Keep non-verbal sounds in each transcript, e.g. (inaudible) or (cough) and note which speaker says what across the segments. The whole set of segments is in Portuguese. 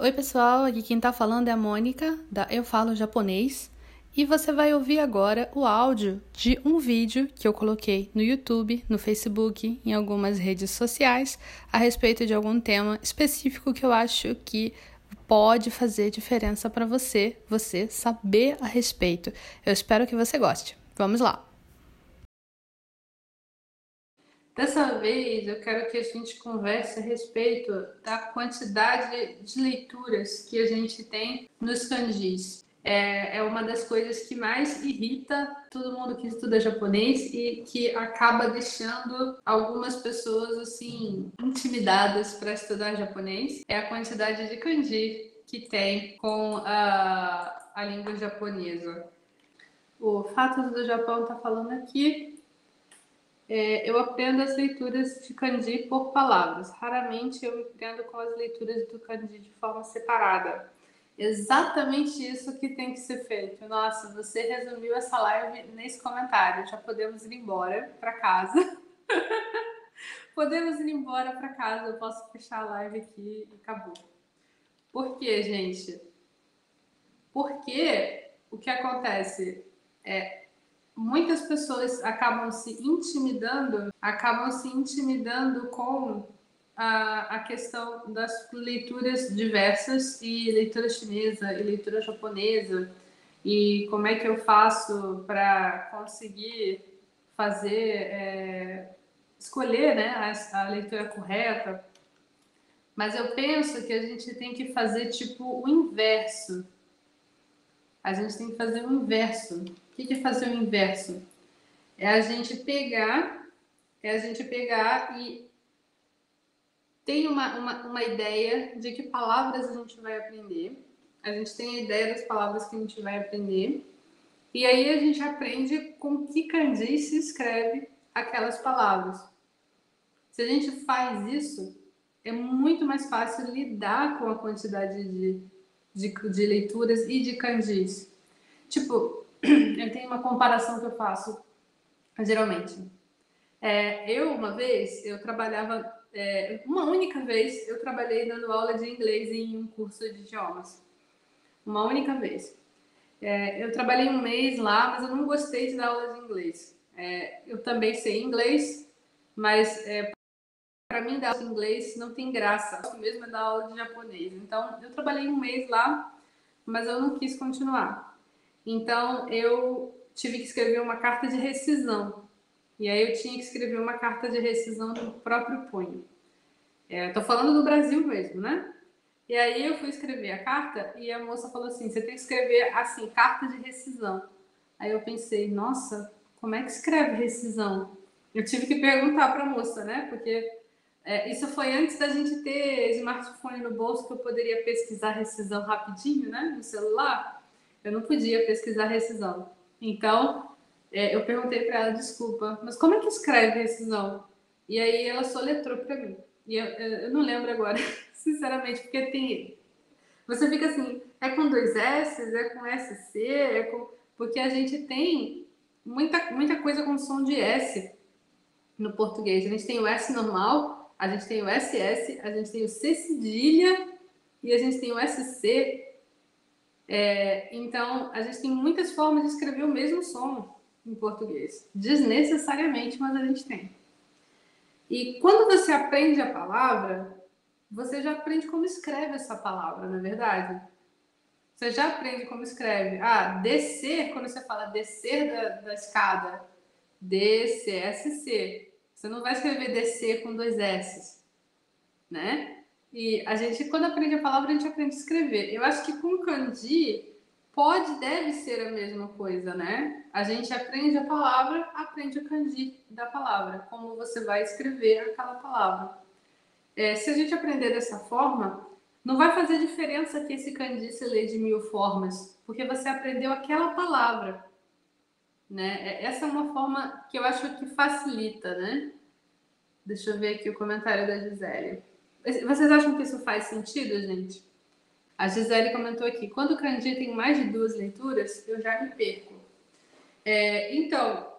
Speaker 1: Oi, pessoal, aqui quem tá falando é a Mônica, da Eu Falo Japonês, e você vai ouvir agora o áudio de um vídeo que eu coloquei no YouTube, no Facebook, em algumas redes sociais, a respeito de algum tema específico que eu acho que pode fazer diferença para você, você saber a respeito. Eu espero que você goste. Vamos lá! Dessa vez eu quero que a gente converse a respeito da quantidade de leituras que a gente tem nos kanjis. É, é uma das coisas que mais irrita todo mundo que estuda japonês e que acaba deixando algumas pessoas assim intimidadas para estudar japonês. É a quantidade de kanji que tem com a, a língua japonesa. O Fatos do Japão está falando aqui é, eu aprendo as leituras de kanji por palavras. Raramente eu aprendo com as leituras do kanji de forma separada. Exatamente isso que tem que ser feito. Nossa, você resumiu essa live nesse comentário. Já podemos ir embora para casa. (laughs) podemos ir embora para casa. Eu posso fechar a live aqui e acabou. Por quê, gente? Porque o que acontece é muitas pessoas acabam se intimidando, acabam se intimidando com a, a questão das leituras diversas e leitura chinesa e leitura japonesa e como é que eu faço para conseguir fazer é, escolher né, a, a leitura correta. Mas eu penso que a gente tem que fazer tipo o inverso. A gente tem que fazer o inverso que, que é fazer o inverso? É a gente pegar, é a gente pegar e tem uma, uma, uma ideia de que palavras a gente vai aprender. A gente tem a ideia das palavras que a gente vai aprender. E aí a gente aprende com que kanji se escreve aquelas palavras. Se a gente faz isso, é muito mais fácil lidar com a quantidade de, de, de leituras e de kanjis. Tipo, (clears throat) eu tenho uma comparação que eu faço geralmente. É, eu, uma vez, eu trabalhava, é, uma única vez, eu trabalhei dando aula de inglês em um curso de idiomas. Uma única vez. É, eu trabalhei um mês lá, mas eu não gostei de dar aula de inglês. É, eu também sei inglês, mas é, para mim dar aula de inglês não tem graça. Eu mesmo é dar aula de japonês. Então, eu trabalhei um mês lá, mas eu não quis continuar. Então eu tive que escrever uma carta de rescisão. E aí eu tinha que escrever uma carta de rescisão no próprio punho. Estou é, falando do Brasil mesmo, né? E aí eu fui escrever a carta e a moça falou assim: você tem que escrever assim, carta de rescisão. Aí eu pensei, nossa, como é que escreve rescisão? Eu tive que perguntar para a moça, né? Porque é, isso foi antes da gente ter smartphone no bolso que eu poderia pesquisar rescisão rapidinho, né? No celular eu não podia pesquisar rescisão. Então, é, eu perguntei para ela, desculpa, mas como é que escreve rescisão? E aí ela soletrou para mim. E eu, eu, não lembro agora, (laughs) sinceramente, porque tem. Você fica assim, é com dois S, é com SC, é com. Porque a gente tem muita, muita coisa com som de S no português. A gente tem o S normal, a gente tem o SS, a gente tem o C cedilha e a gente tem o SC. É, então, a gente tem muitas formas de escrever o mesmo som em português. Desnecessariamente, mas a gente tem. E quando você aprende a palavra, você já aprende como escreve essa palavra, na é verdade? Você já aprende como escreve. Ah, descer, quando você fala descer da, da escada, D-C-S-C. Você não vai escrever descer com dois S, né? E a gente, quando aprende a palavra, a gente aprende a escrever. Eu acho que com kanji pode, deve ser a mesma coisa, né? A gente aprende a palavra, aprende o kanji da palavra, como você vai escrever aquela palavra. É, se a gente aprender dessa forma, não vai fazer diferença que esse kanji se lê de mil formas, porque você aprendeu aquela palavra. Né? É, essa é uma forma que eu acho que facilita, né? Deixa eu ver aqui o comentário da Gisele. Vocês acham que isso faz sentido, gente? A Gisele comentou aqui: quando o kanji tem mais de duas leituras, eu já me perco. É, então,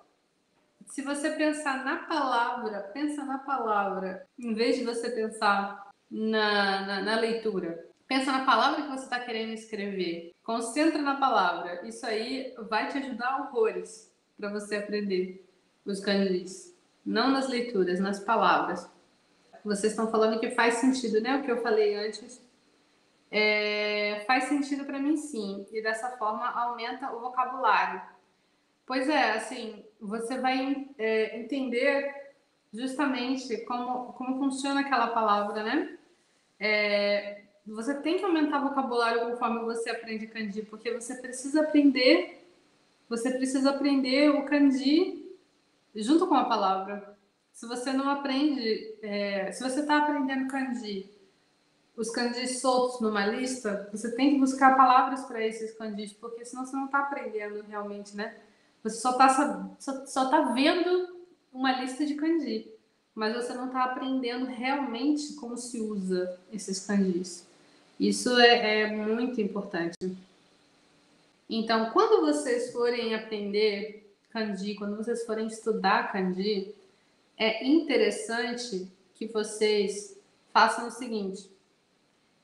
Speaker 1: se você pensar na palavra, pensa na palavra, em vez de você pensar na, na, na leitura. Pensa na palavra que você está querendo escrever. Concentra na palavra. Isso aí vai te ajudar horrores para você aprender os kanjis. Não nas leituras, nas palavras. Vocês estão falando que faz sentido, né? O que eu falei antes. É, faz sentido para mim sim. E dessa forma aumenta o vocabulário. Pois é, assim, você vai é, entender justamente como, como funciona aquela palavra, né? É, você tem que aumentar o vocabulário conforme você aprende kanji, porque você precisa aprender, você precisa aprender o kanji junto com a palavra. Se você não aprende, é, se você está aprendendo kanji, os kanjis soltos numa lista, você tem que buscar palavras para esses kanjis, porque senão você não está aprendendo realmente, né? Você só está só, só tá vendo uma lista de kanji, mas você não está aprendendo realmente como se usa esses kanjis. Isso é, é muito importante. Então, quando vocês forem aprender kanji, quando vocês forem estudar kanji, é interessante que vocês façam o seguinte: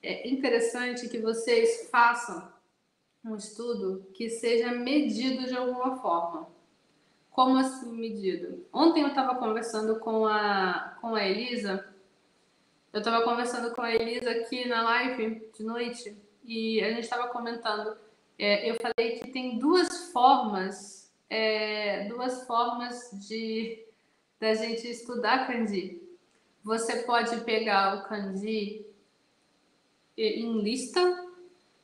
Speaker 1: é interessante que vocês façam um estudo que seja medido de alguma forma. Como assim medido? Ontem eu estava conversando com a, com a Elisa eu estava conversando com a Elisa aqui na live de noite e a gente estava comentando. É, eu falei que tem duas formas, é, duas formas de da gente estudar kanji. Você pode pegar o kanji em lista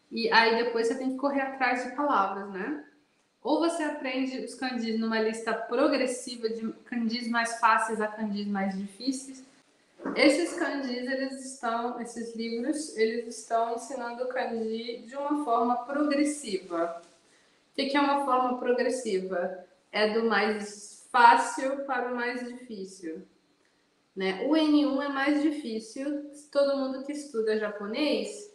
Speaker 1: e aí depois você tem que correr atrás de palavras, né? Ou você aprende os kanjis numa lista progressiva de kanjis mais fáceis a kanjis mais difíceis, esses kanjis, eles estão, esses livros, eles estão ensinando o kanji de uma forma progressiva. O que é uma forma progressiva? É do mais fácil para o mais difícil. Né? O N1 é mais difícil. Todo mundo que estuda japonês,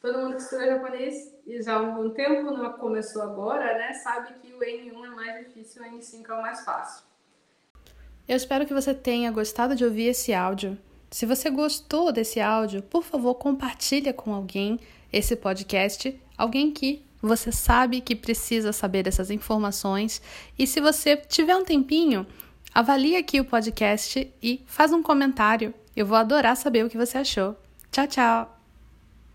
Speaker 1: todo mundo que estuda japonês e já há algum tempo, não começou agora, né? Sabe que o N1 é mais difícil, o N5 é o mais fácil.
Speaker 2: Eu espero que você tenha gostado de ouvir esse áudio. Se você gostou desse áudio, por favor, compartilhe com alguém esse podcast, alguém que você sabe que precisa saber dessas informações. E se você tiver um tempinho, avalie aqui o podcast e faz um comentário. Eu vou adorar saber o que você achou. Tchau, tchau!